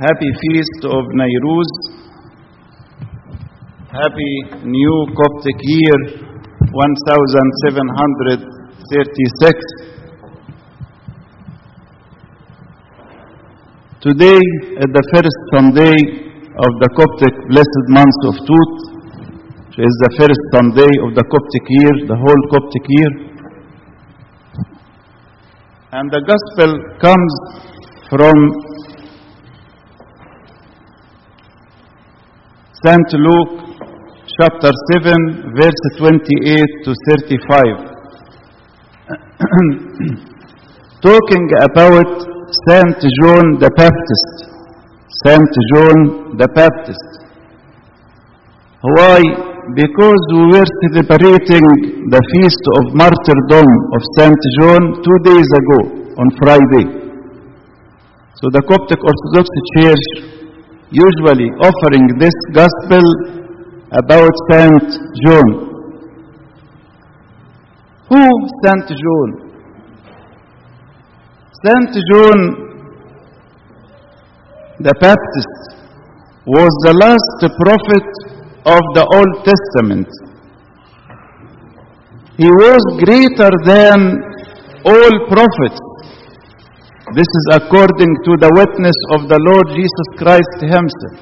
Happy Feast of Nairuz. Happy New Coptic Year 1736. Today is the first Sunday of the Coptic blessed month of Tut, which is the first Sunday of the Coptic year, the whole Coptic year. And the Gospel comes from St. Luke chapter 7, verse 28 to 35. Talking about Saint John the Baptist. Saint John the Baptist. Why? Because we were celebrating the feast of martyrdom of Saint John two days ago on Friday. So the Coptic Orthodox Church usually offering this gospel about Saint John. Who Saint John? Saint John the Baptist was the last prophet of the Old Testament. He was greater than all prophets. This is according to the witness of the Lord Jesus Christ himself.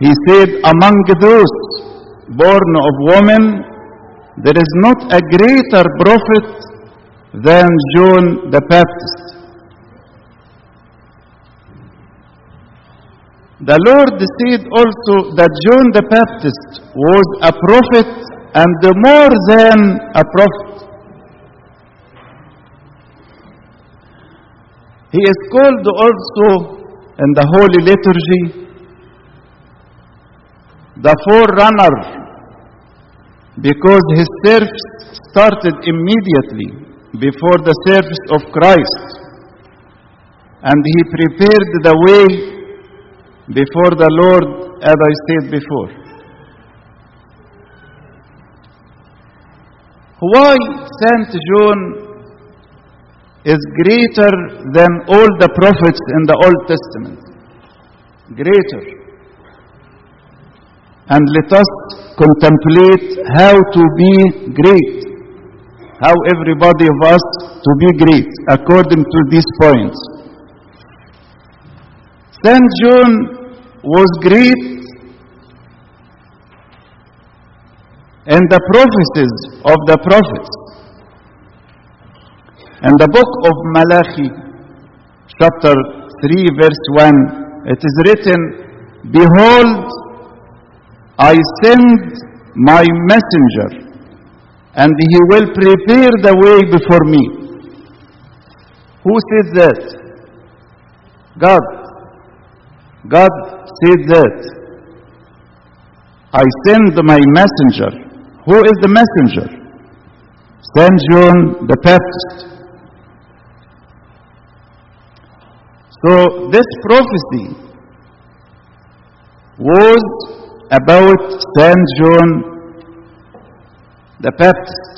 He said, Among those born of woman, there is not a greater prophet than John the Baptist. The Lord said also that John the Baptist was a prophet and more than a prophet. He is called also in the Holy Liturgy the forerunner because his service started immediately before the service of Christ and he prepared the way before the Lord, as I said before. Why Saint John is greater than all the prophets in the Old Testament? Greater. And let us contemplate how to be great. How everybody of us to be great according to these points. Saint John was great in the prophecies of the prophets. In the book of Malachi, chapter 3, verse 1, it is written, Behold, I send my messenger, and he will prepare the way before me. Who said that? God. God said that. I send my messenger. Who is the messenger? Saint John the Baptist. So this prophecy was about Saint John the Baptist.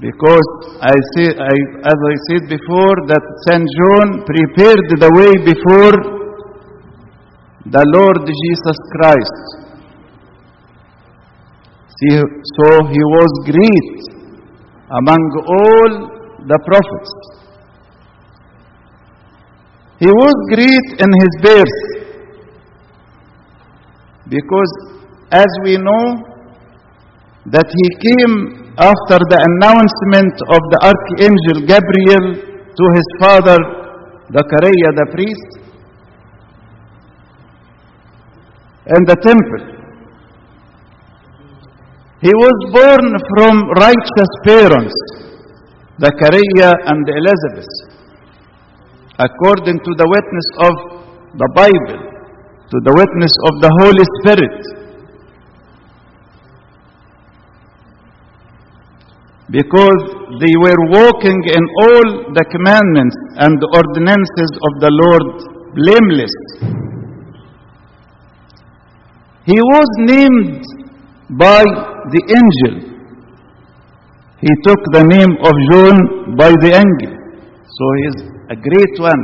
Because I say, I, as I said before, that Saint John prepared the way before the Lord Jesus Christ. See, so he was great among all the prophets. He was great in his birth because, as we know, that he came after the announcement of the archangel Gabriel to his father Zachariah the priest in the temple. He was born from righteous parents, Zachariah and Elizabeth, according to the witness of the Bible, to the witness of the Holy Spirit. because they were walking in all the commandments and ordinances of the Lord blameless. He was named by the angel. He took the name of John by the angel. So he is a great one.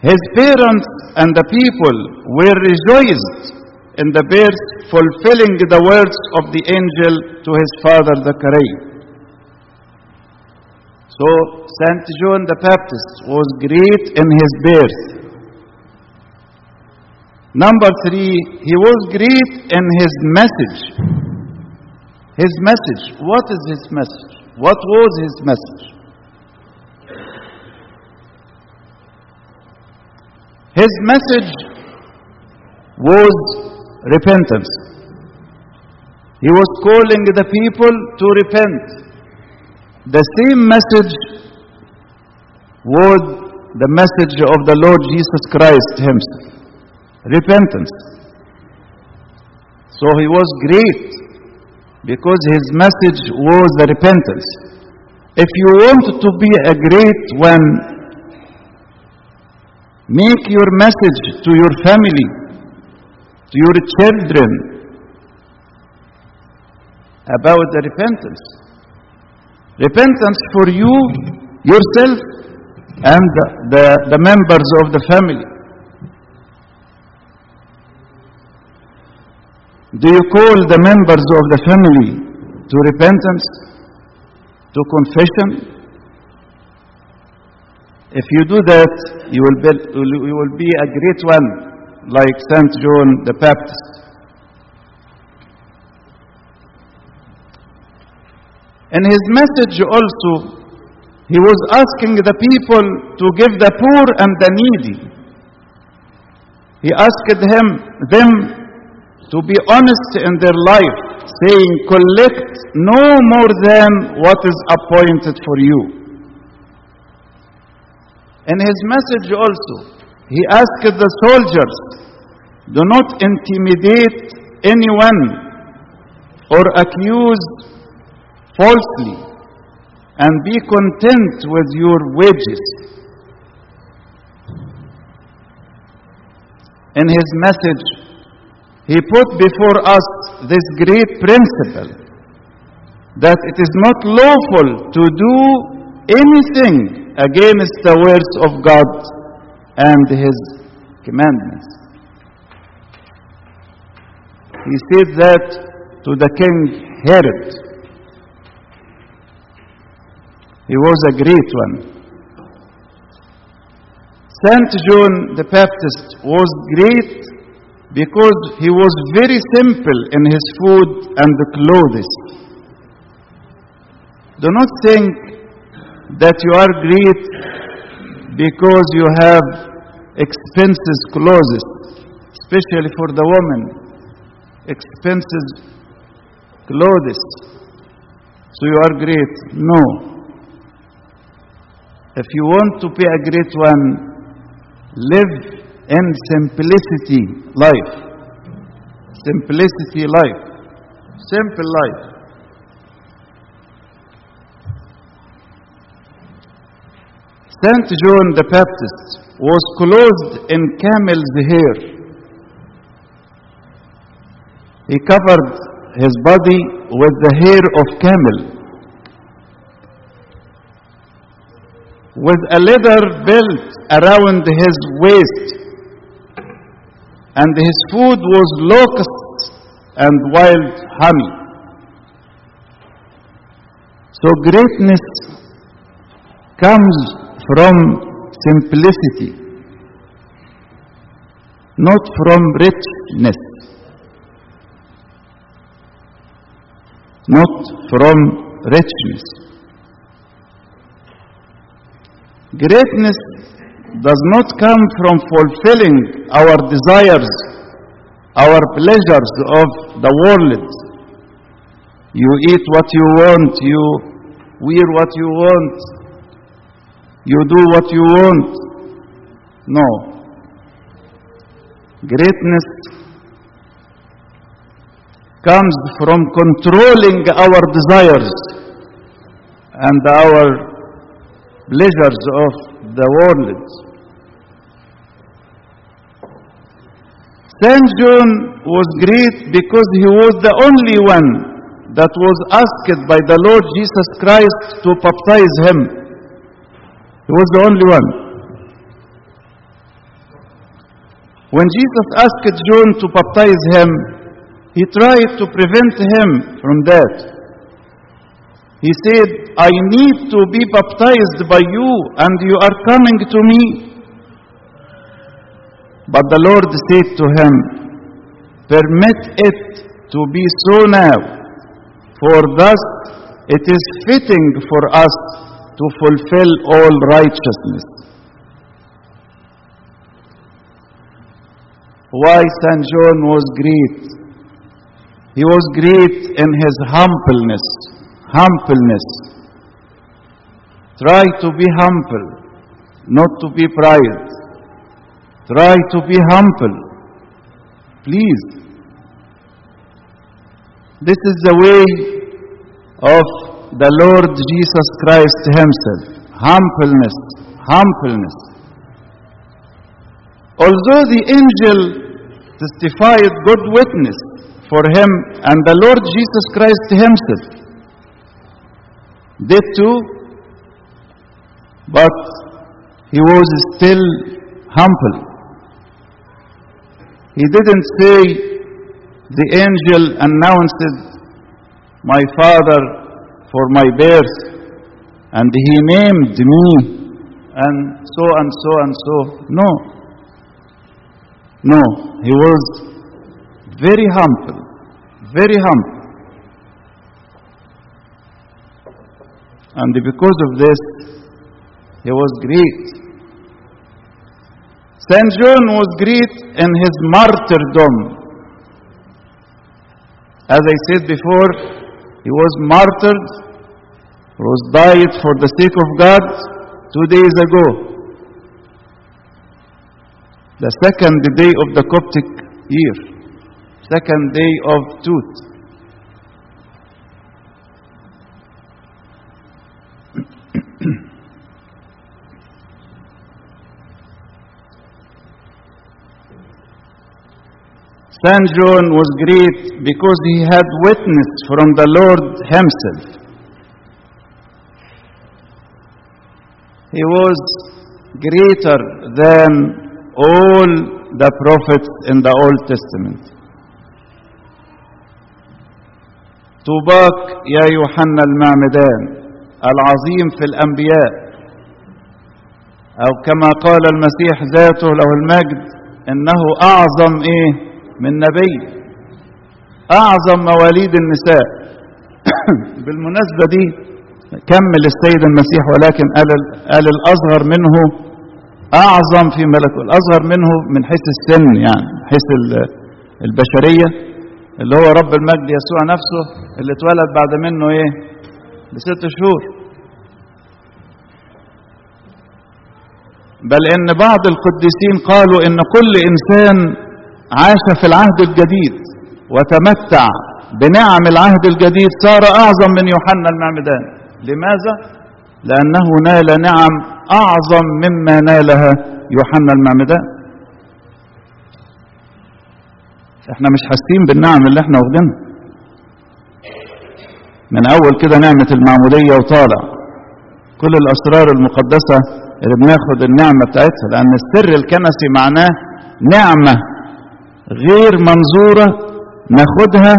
His parents and the people were rejoiced in the birth, fulfilling the words of the angel to his father Zechariah. So, Saint John the Baptist was great in his birth. Number three, he was great in his message. His message. What is his message? What was his message? His message was repentance. He was calling the people to repent. The same message was the message of the Lord Jesus Christ himself. Repentance. So he was great because his message was the repentance. If you want to be a great one, make your message to your family, to your children about the repentance. Repentance for you, yourself, and the, the, the members of the family. Do you call the members of the family to repentance, to confession? If you do that, you will be, you will be a great one, like Saint John the Baptist. In his message also, he was asking the people to give the poor and the needy. He asked him, them to be honest in their life, saying, collect no more than what is appointed for you. In his message also, he asked the soldiers, do not intimidate anyone or accuse falsely, and be content with your wages. In his message, he put before us this great principle that it is not lawful to do anything against the words of God and his commandments. He said that to the king Herod. He was a great one. Saint John the Baptist was great because he was very simple in his food and clothes. Do not think that you are great because you have expensive clothes, especially for the woman. Expensive clothes. So you are great. No. If you want to be a great one, live in simplicity life. Simplicity life. Simple life. Saint John the Baptist was clothed in camel's hair. He covered his body with the hair of camel. With a leather belt around his waist. And his food was locusts and wild honey. So greatness comes from simplicity, not from richness, not from richness. Greatness does not come from fulfilling our desires, our pleasures of the world. You eat what you want, you wear what you want, you do what you want. No. Greatness comes from controlling our desires and our pleasures of the world. Saint John was great because he was the only one that was asked by the Lord Jesus Christ to baptize him. He was the only one. When Jesus asked John to baptize him, he tried to prevent him from that. He said, I need to be baptized by you, and you are coming to me. But the Lord said to him, Permit it to be so now, for thus it is fitting for us to fulfill all righteousness. Why St. John was great? He was great in his humbleness. Humbleness. Try to be humble, not to be proud. Try to be humble. Please. This is the way of the Lord Jesus Christ Himself. Humbleness. Humbleness. Although the angel testified good witness for him and the Lord Jesus Christ Himself did too, but he was still humble. He didn't say, the angel announced my father for my birth, and he named me, and so and so and so. No. No, he was very humble, very humble. And because of this, he was great. St. John was great in his martyrdom. As I said before, he was martyred, was died for the sake of God two days ago. The second day of the Coptic year, second day of Tut. St. John was great because he had witness from the Lord himself. He was greater than all the prophets in the Old Testament. طوباك يا يوحنا المعمدان العظيم في الأنبياء أو كما قال المسيح ذاته له المجد إنه أعظم إيه من نبي أعظم مواليد النساء. بالمناسبة دي كمل السيد المسيح ولكن قال, قال الأصغر منه أعظم في ملكه الأصغر منه من حيث السن يعني حيث البشرية اللي هو رب المجد يسوع نفسه اللي اتولد بعد منه إيه؟ بست شهور. بل إن بعض القديسين قالوا إن كل إنسان عاش في العهد الجديد وتمتع بنعم العهد الجديد صار أعظم من يوحنا المعمدان. لماذا؟ لأنه نال نعم أعظم مما نالها يوحنا المعمدان. إحنا مش حاسين بالنعم اللي إحنا واخدينها. من أول كده نعمة المعمودية وطالع. كل الأسرار المقدسة اللي بناخد النعمة بتاعتها لأن السر الكنسي معناه نعمة. غير منظورة ناخدها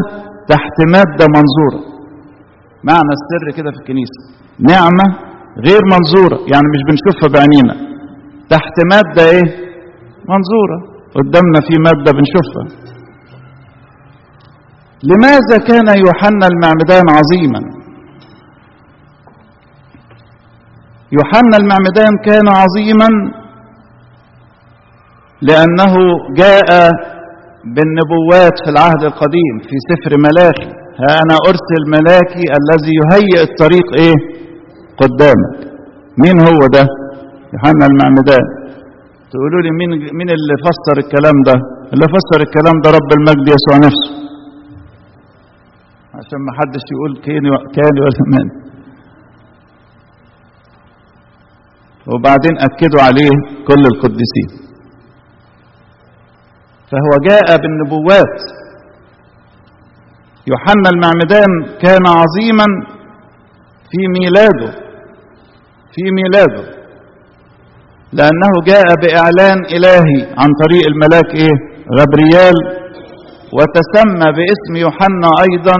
تحت مادة منظورة. معنى السر كده في الكنيسة. نعمة غير منظورة يعني مش بنشوفها بعينينا. تحت مادة إيه؟ منظورة. قدامنا في مادة بنشوفها. لماذا كان يوحنا المعمدان عظيما؟ يوحنا المعمدان كان عظيما لأنه جاء بالنبوات في العهد القديم في سفر ملاخي ها أنا أرسل ملاكي الذي يهيئ الطريق إيه؟ قدامك مين هو ده؟ يوحنا المعمدان. تقولوا لي مين مين اللي فسر الكلام ده؟ اللي فسر الكلام ده رب المجد يسوع نفسه. عشان ما حدش يقول كان كان ولا من. وبعدين أكدوا عليه كل القديسين. فهو جاء بالنبوات. يوحنا المعمدان كان عظيما في ميلاده في ميلاده لأنه جاء بإعلان إلهي عن طريق الملاك إيه؟ غبريال وتسمى باسم يوحنا أيضا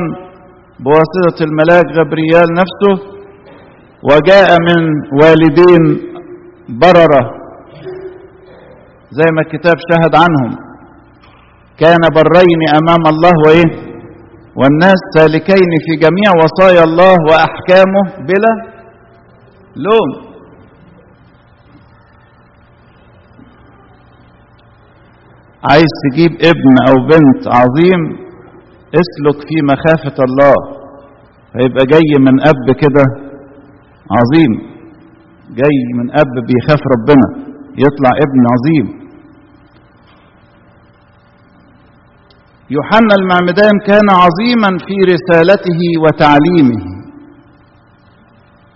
بواسطة الملاك غبريال نفسه وجاء من والدين بررة زي ما الكتاب شهد عنهم. كان برين أمام الله وإيه؟ والناس سالكين في جميع وصايا الله وأحكامه بلا لوم. عايز تجيب ابن أو بنت عظيم اسلك في مخافة الله. هيبقى جاي من أب كده عظيم جاي من أب بيخاف ربنا يطلع ابن عظيم. يوحنا المعمدان كان عظيما في رسالته وتعليمه.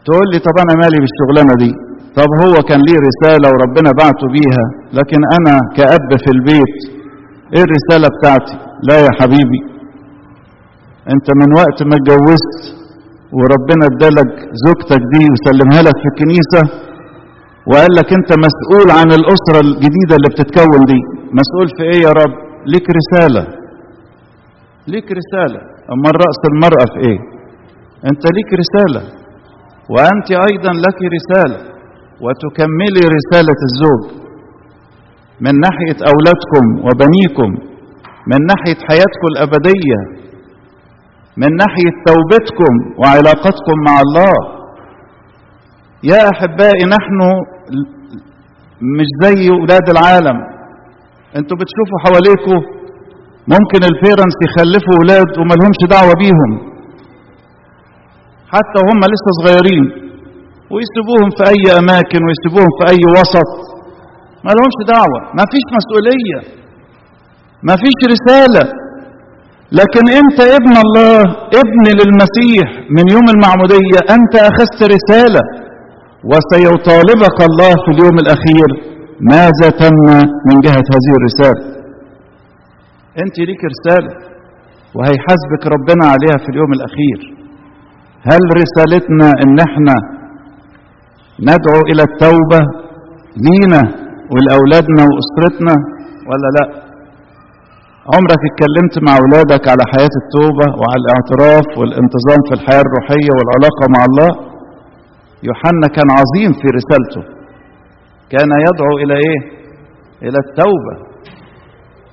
تقول لي طب أنا مالي بالشغلانة دي؟ طب هو كان ليه رسالة وربنا بعته بيها لكن أنا كأب في البيت إيه الرسالة بتاعتي؟ لا يا حبيبي أنت من وقت ما اتجوزت وربنا ادالك زوجتك دي وسلمها لك في الكنيسة وقال لك أنت مسؤول عن الأسرة الجديدة اللي بتتكون دي. مسؤول في إيه يا رب؟ ليك رسالة. ليك رسالة. أما رأس المرأة في إيه؟ أنت ليك رسالة. وأنت أيضا لك رسالة. وتكملي رسالة الزوج. من ناحية أولادكم وبنيكم. من ناحية حياتكم الأبدية. من ناحية توبتكم وعلاقتكم مع الله. يا أحبائي نحن مش زي أولاد العالم. أنتوا بتشوفوا حواليكم ممكن البيرنتس يخلفوا أولاد وما لهمش دعوة بيهم. حتى وهم لسه صغيرين. ويسيبوهم في أي أماكن ويسيبوهم في أي وسط. ما لهمش دعوة. ما فيش مسؤولية. ما فيش رسالة. لكن أنت ابن الله ابن للمسيح من يوم المعمودية. أنت أخذت رسالة. وسيطالبك الله في اليوم الأخير. ماذا تم من جهة هذه الرسالة؟ أنت ليك رسالة وهيحاسبك ربنا عليها في اليوم الأخير. هل رسالتنا إن إحنا ندعو إلى التوبة لينا ولأولادنا وأسرتنا ولا لا؟ عمرك اتكلمت مع أولادك على حياة التوبة وعلى الاعتراف والانتظام في الحياة الروحية والعلاقة مع الله؟ يوحنا كان عظيم في رسالته. كان يدعو إلى إيه؟ إلى التوبة.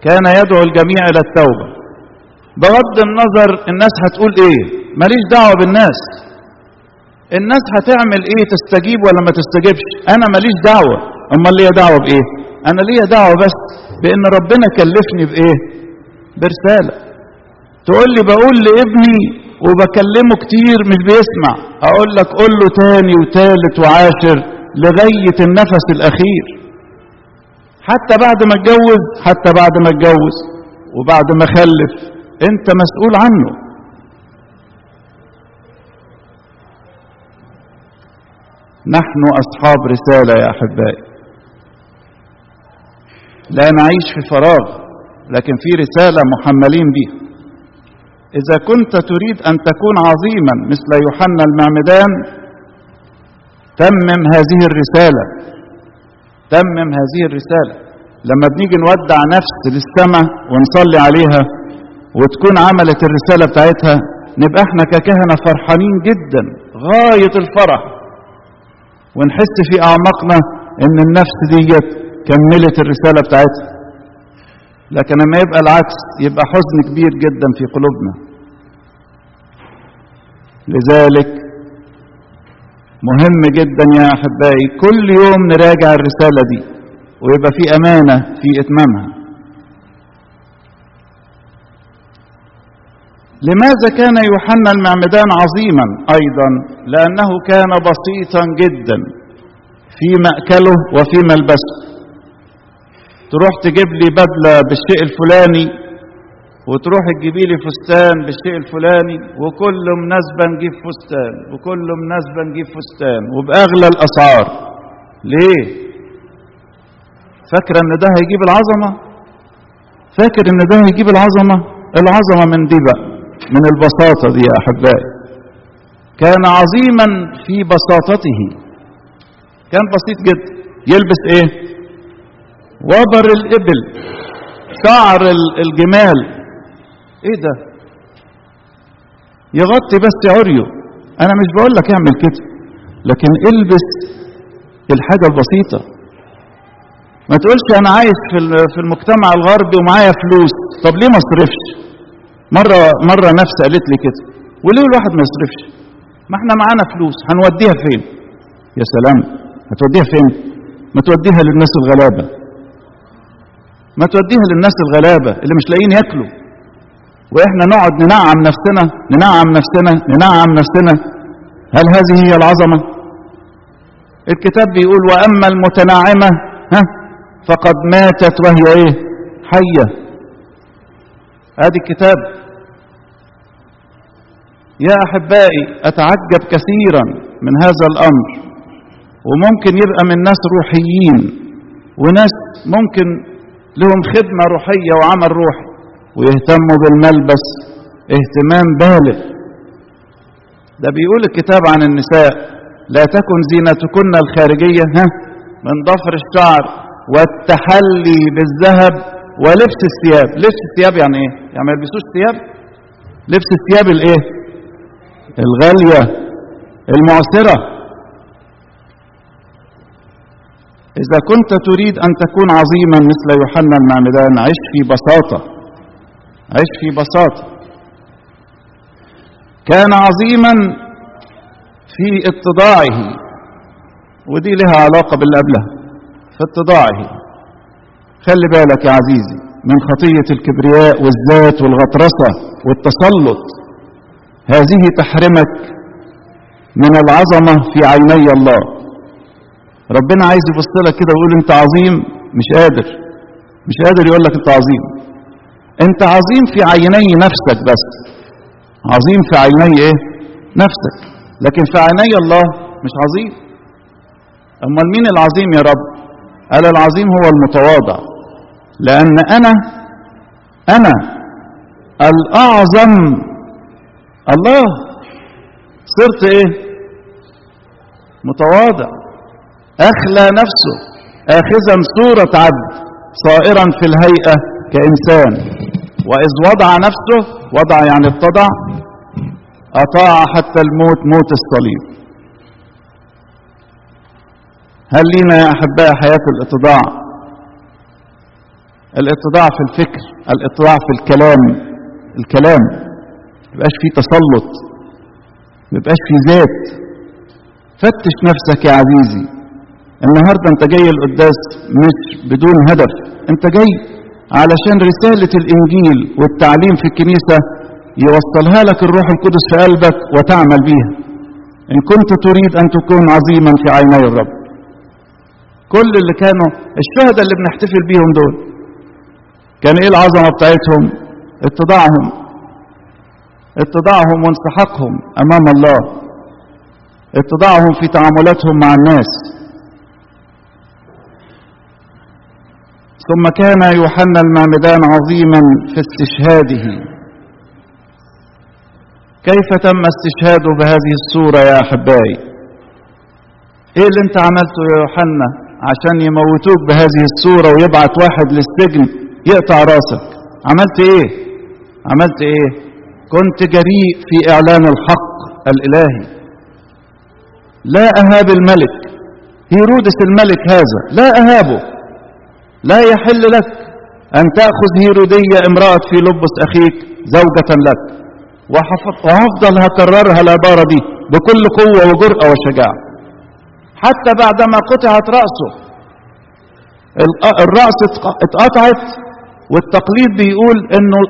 كان يدعو الجميع إلى التوبة. بغض النظر الناس هتقول إيه؟ ماليش دعوة بالناس. الناس هتعمل إيه؟ تستجيب ولا ما تستجيبش؟ أنا ماليش دعوة. اما ليا دعوة بإيه؟ أنا ليا دعوة بس بإن ربنا كلفني بإيه؟ برسالة. تقول لي بقول لابني وبكلمه كتير مش بيسمع. أقول لك قول له تاني وتالت وعاشر لغاية النفس الأخير. حتى بعد ما اتجوز حتى بعد ما اتجوز وبعد ما خلف. انت مسؤول عنه. نحن أصحاب رسالة يا أحبائي. لا نعيش في فراغ لكن في رسالة محملين بها إذا كنت تريد أن تكون عظيما مثل يوحنا المعمدان تمم هذه الرسالة. تمم هذه الرسالة. لما بنيجي نودع نفس للسماء ونصلي عليها وتكون عملت الرسالة بتاعتها نبقى إحنا ككهنة فرحانين جدا غاية الفرح. ونحس في أعماقنا إن النفس ديت كملت الرسالة بتاعتها. لكن لما يبقى العكس يبقى حزن كبير جدا في قلوبنا. لذلك مهم جدا يا أحبائي كل يوم نراجع الرسالة دي ويبقى في أمانة في إتمامها. لماذا كان يوحنا المعمدان عظيما أيضا؟ لأنه كان بسيطا جدا في مأكله وفي ملبسه. تروح تجيب لي بدلة بالشيء الفلاني وتروح تجيبي لي فستان بالشيء الفلاني وكل مناسبه نجيب فستان وكل مناسبه نجيب فستان وبأغلى الأسعار. ليه؟ فاكره إن ده هيجيب العظمة؟ فاكر إن ده هيجيب العظمة؟ العظمة من دي بقى من البساطة دي يا أحبائي. كان عظيما في بساطته. كان بسيط جدا. يلبس إيه؟ وبر الإبل شعر الجمال. إيه ده؟ يغطي بس عريه أنا مش بقول لك اعمل كده لكن البس الحاجة البسيطة. ما تقولش أنا عايش في في المجتمع الغربي ومعايا فلوس. طب ليه ما أصرفش؟ مرة مرة نفس قالت لي كده. وليه الواحد ما يصرفش؟ ما إحنا معانا فلوس. هنوديها فين؟ يا سلام. هتوديها فين؟ ما توديها للناس الغلابة. ما توديها للناس الغلابة اللي مش لاقيين ياكلوا. وإحنا نقعد ننعم نفسنا ننعم نفسنا ننعم نفسنا. هل هذه هي العظمة؟ الكتاب بيقول وأما المتنعمة ها فقد ماتت وهي إيه؟ حية. ادي الكتاب. يا أحبائي أتعجب كثيرا من هذا الأمر. وممكن يبقى من ناس روحيين وناس ممكن لهم خدمة روحية وعمل روحي. ويهتموا بالملبس اهتمام بالغ. ده بيقول الكتاب عن النساء لا تكن زينتكن الخارجية ها من ضفر الشعر والتحلي بالذهب ولبس الثياب. لبس الثياب يعني إيه؟ يعني ما يلبسوش ثياب؟ لبس الثياب الإيه؟ الغالية المعسرة إذا كنت تريد أن تكون عظيما مثل يوحنا المعمدان عش في بساطة. عش في بساطة كان عظيما في اتضاعه ودي لها علاقة باللي قبلها في اتضاعه خلي بالك يا عزيزي من خطية الكبرياء والذات والغطرسة والتسلط. هذه تحرمك من العظمة في عيني الله. ربنا عايز يبص لك كده ويقول انت عظيم مش قادر مش قادر يقول لك انت عظيم. انت عظيم في عيني نفسك بس. عظيم في عيني إيه؟ نفسك. لكن في عيني الله مش عظيم. أمال مين العظيم يا رب؟ قال العظيم هو المتواضع. لأن أنا أنا الأعظم الله. صرت إيه؟ متواضع. أخلى نفسه. اخذا صورة عبد صائرا في الهيئة كإنسان. وإذ وضع نفسه وضع يعني اتضع أطاع حتى الموت موت الصليب. هل لينا يا أحباء حياة الاتضاع؟ الاتضاع في الفكر الاتضاع في الكلام الكلام. يبقاش فيه تسلط يبقاش فيه ذات فتش نفسك يا عزيزي. النهاردة أنت جاي القداس مش بدون هدف. أنت جاي علشان رسالة الإنجيل والتعليم في الكنيسة يوصلها لك الروح القدس في قلبك وتعمل بيها. إن كنت تريد أن تكون عظيما في عيني الرب. كل اللي كانوا الشهداء اللي بنحتفل بيهم دول كان إيه العظمة بتاعتهم؟ اتضاعهم. اتضاعهم وانسحاقهم أمام الله. اتضاعهم في تعاملاتهم مع الناس. ثم كان يوحنا المعمدان عظيما في استشهاده. كيف تم استشهاده بهذه الصورة يا أحبائي؟ إيه اللي أنت عملته يا يوحنا عشان يموتوك بهذه الصورة ويبعت واحد للسجن يقطع راسك؟ عملت إيه؟ عملت إيه؟ كنت جريء في إعلان الحق الإلهي. لا أهاب الملك. هيرودس الملك هذا. لا أهابه. لا يحل لك أن تأخذ هيرودية امرأة في لبس أخيك زوجة لك. وهفضل هكررها العباره دي بكل قوة وجرأة وشجاعة. حتى بعدما قطعت رأسه الرأس اتقطعت والتقليد بيقول إنه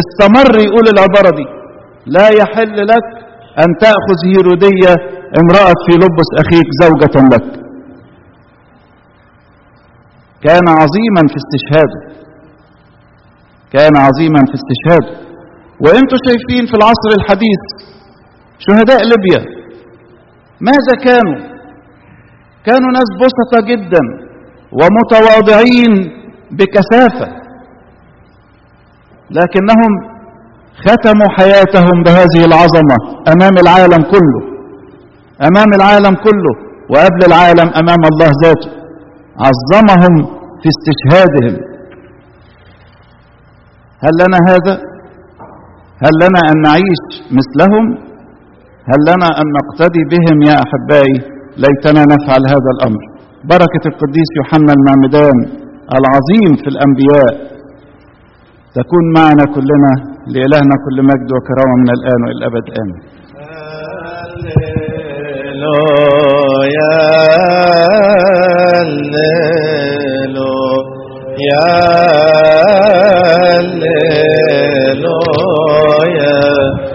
استمر يقول العباره دي لا يحل لك أن تأخذ هيرودية امرأة في لبس أخيك زوجة لك. كان عظيما في استشهاده. كان عظيما في استشهاده. وأنتم شايفين في العصر الحديث شهداء ليبيا. ماذا كانوا؟ كانوا ناس بسطة جدا ومتواضعين بكثافة. لكنهم ختموا حياتهم بهذه العظمة أمام العالم كله. أمام العالم كله وقبل العالم أمام الله ذاته. عظمهم في استشهادهم هل لنا هذا؟ هل لنا أن نعيش مثلهم؟ هل لنا أن نقتدي بهم يا أحبائي؟ ليتنا نفعل هذا الأمر بركة القديس يوحنا المعمدان العظيم في الأنبياء تكون معنا كلنا لإلهنا كل مجد وكرامة من الآن وإلى الأبد آمين هللويا يا